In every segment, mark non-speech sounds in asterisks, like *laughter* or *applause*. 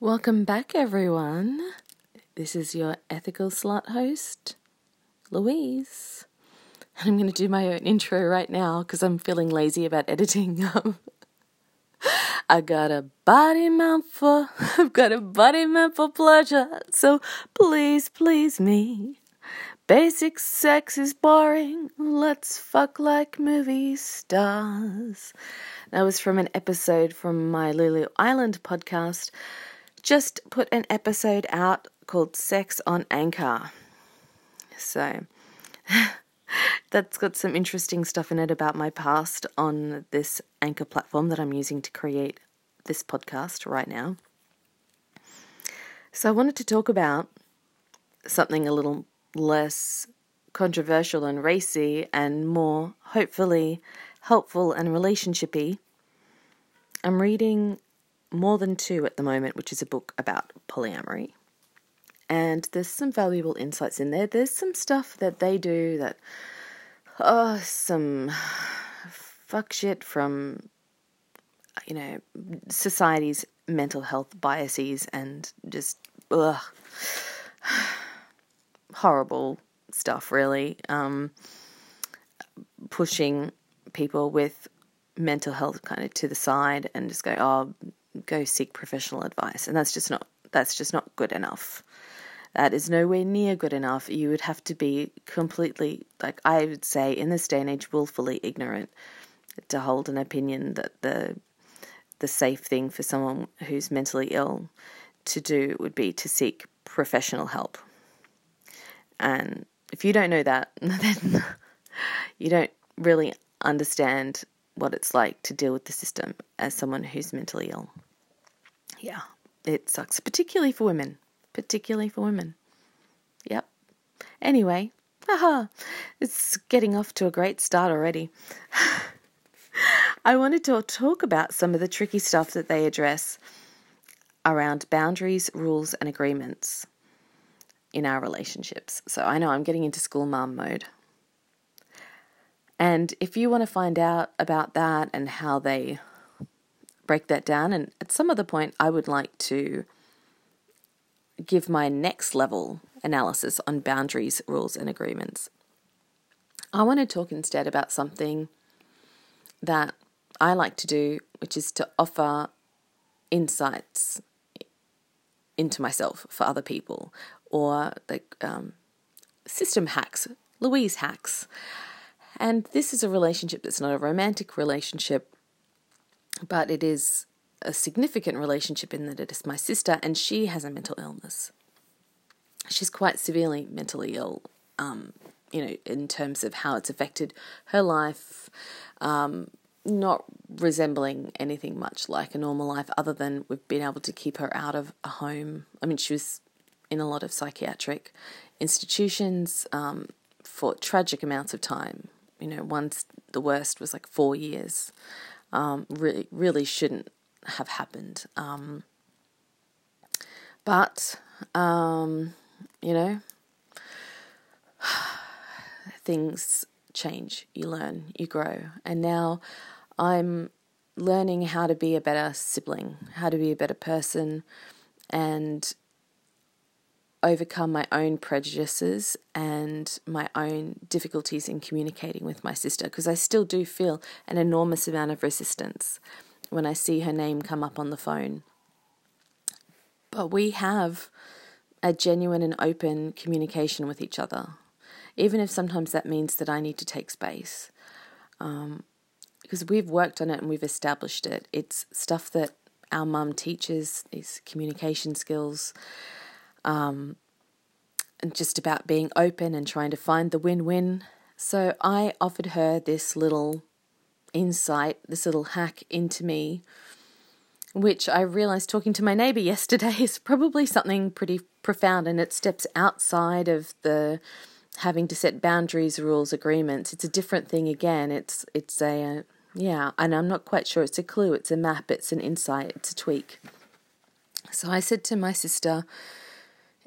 Welcome back, everyone. This is your ethical slut host, Louise. And I'm going to do my own intro right now because I'm feeling lazy about editing. *laughs* I got a body meant *laughs* for, I've got a body meant for pleasure, so please please me. Basic sex is boring, let's fuck like movie stars. That was from an episode from my Lulu Island podcast just put an episode out called Sex on Anchor. So *laughs* that's got some interesting stuff in it about my past on this Anchor platform that I'm using to create this podcast right now. So I wanted to talk about something a little less controversial and racy and more hopefully helpful and relationshipy. I'm reading more Than Two at the moment, which is a book about polyamory. And there's some valuable insights in there. There's some stuff that they do that, oh, some fuck shit from, you know, society's mental health biases and just, ugh, horrible stuff, really. Um, pushing people with mental health kind of to the side and just go, oh, go seek professional advice. And that's just not that's just not good enough. That is nowhere near good enough. You would have to be completely like I would say in this day and age willfully ignorant to hold an opinion that the the safe thing for someone who's mentally ill to do would be to seek professional help. And if you don't know that, *laughs* then you don't really understand what it's like to deal with the system as someone who's mentally ill. Yeah, it sucks, particularly for women. Particularly for women. Yep. Anyway, haha, it's getting off to a great start already. *laughs* I wanted to talk about some of the tricky stuff that they address around boundaries, rules, and agreements in our relationships. So I know I'm getting into school mom mode. And if you want to find out about that and how they break that down, and at some other point, I would like to give my next level analysis on boundaries, rules, and agreements. I want to talk instead about something that I like to do, which is to offer insights into myself for other people, or like um, system hacks, Louise hacks. And this is a relationship that's not a romantic relationship, but it is a significant relationship in that it is my sister and she has a mental illness. She's quite severely mentally ill, um, you know, in terms of how it's affected her life, um, not resembling anything much like a normal life, other than we've been able to keep her out of a home. I mean, she was in a lot of psychiatric institutions um, for tragic amounts of time you know, once the worst was like four years. Um, really, really shouldn't have happened. Um, but, um, you know, *sighs* things change, you learn, you grow. And now I'm learning how to be a better sibling, how to be a better person, and overcome my own prejudices and my own difficulties in communicating with my sister because I still do feel an enormous amount of resistance when I see her name come up on the phone. But we have a genuine and open communication with each other, even if sometimes that means that I need to take space. Um, because we've worked on it and we've established it. It's stuff that our mum teaches, these communication skills um, and just about being open and trying to find the win win. So I offered her this little insight, this little hack into me, which I realized talking to my neighbor *laughs* yesterday is probably something pretty profound and it steps outside of the having to set boundaries, rules, agreements. It's a different thing again. It's it's a uh, yeah, and I'm not quite sure it's a clue, it's a map, it's an insight, it's a tweak. So I said to my sister,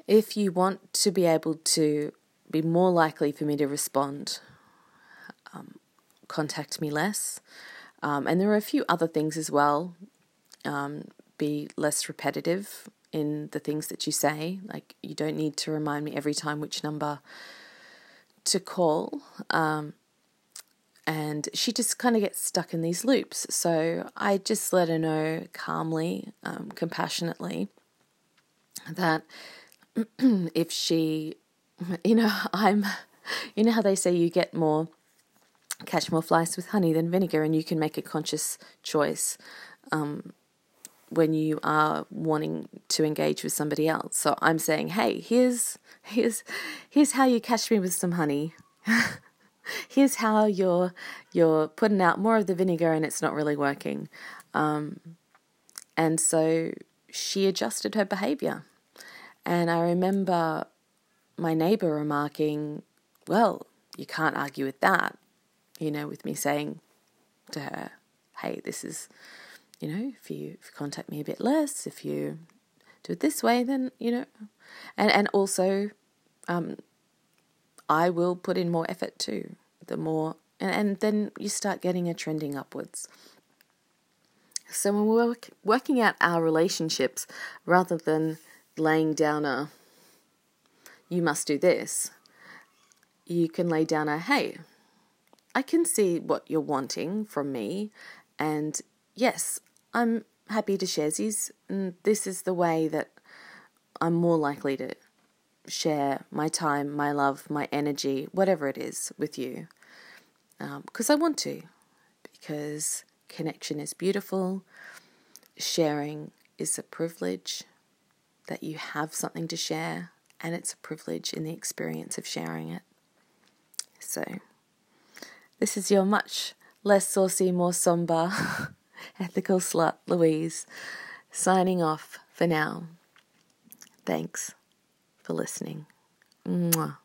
if you want to be able to be more likely for me to respond, um, contact me less. Um, and there are a few other things as well. Um, be less repetitive in the things that you say. Like, you don't need to remind me every time which number to call. Um, and she just kind of gets stuck in these loops. So I just let her know calmly, um, compassionately, that *clears throat* if she, you know, *laughs* I'm, you know how they say you get more, catch more flies with honey than vinegar, and you can make a conscious choice. Um, when you are wanting to engage with somebody else. So I'm saying, hey, here's here's here's how you catch me with some honey. *laughs* here's how you're you're putting out more of the vinegar and it's not really working. Um, and so she adjusted her behavior. And I remember my neighbor remarking, Well, you can't argue with that, you know, with me saying to her, Hey, this is, you know, if you, if you contact me a bit less, if you do it this way, then, you know, and, and also, um, I will put in more effort too. The more, and, and then you start getting a trending upwards. So when we're work, working out our relationships, rather than laying down a you must do this, you can lay down a hey, I can see what you're wanting from me, and yes, I'm happy to share these, and this is the way that I'm more likely to share my time, my love, my energy, whatever it is with you. Because um, I want to, because connection is beautiful, sharing is a privilege, that you have something to share, and it's a privilege in the experience of sharing it. So, this is your much less saucy, more somber, *laughs* ethical slut, Louise, signing off for now. Thanks for listening. Mwah.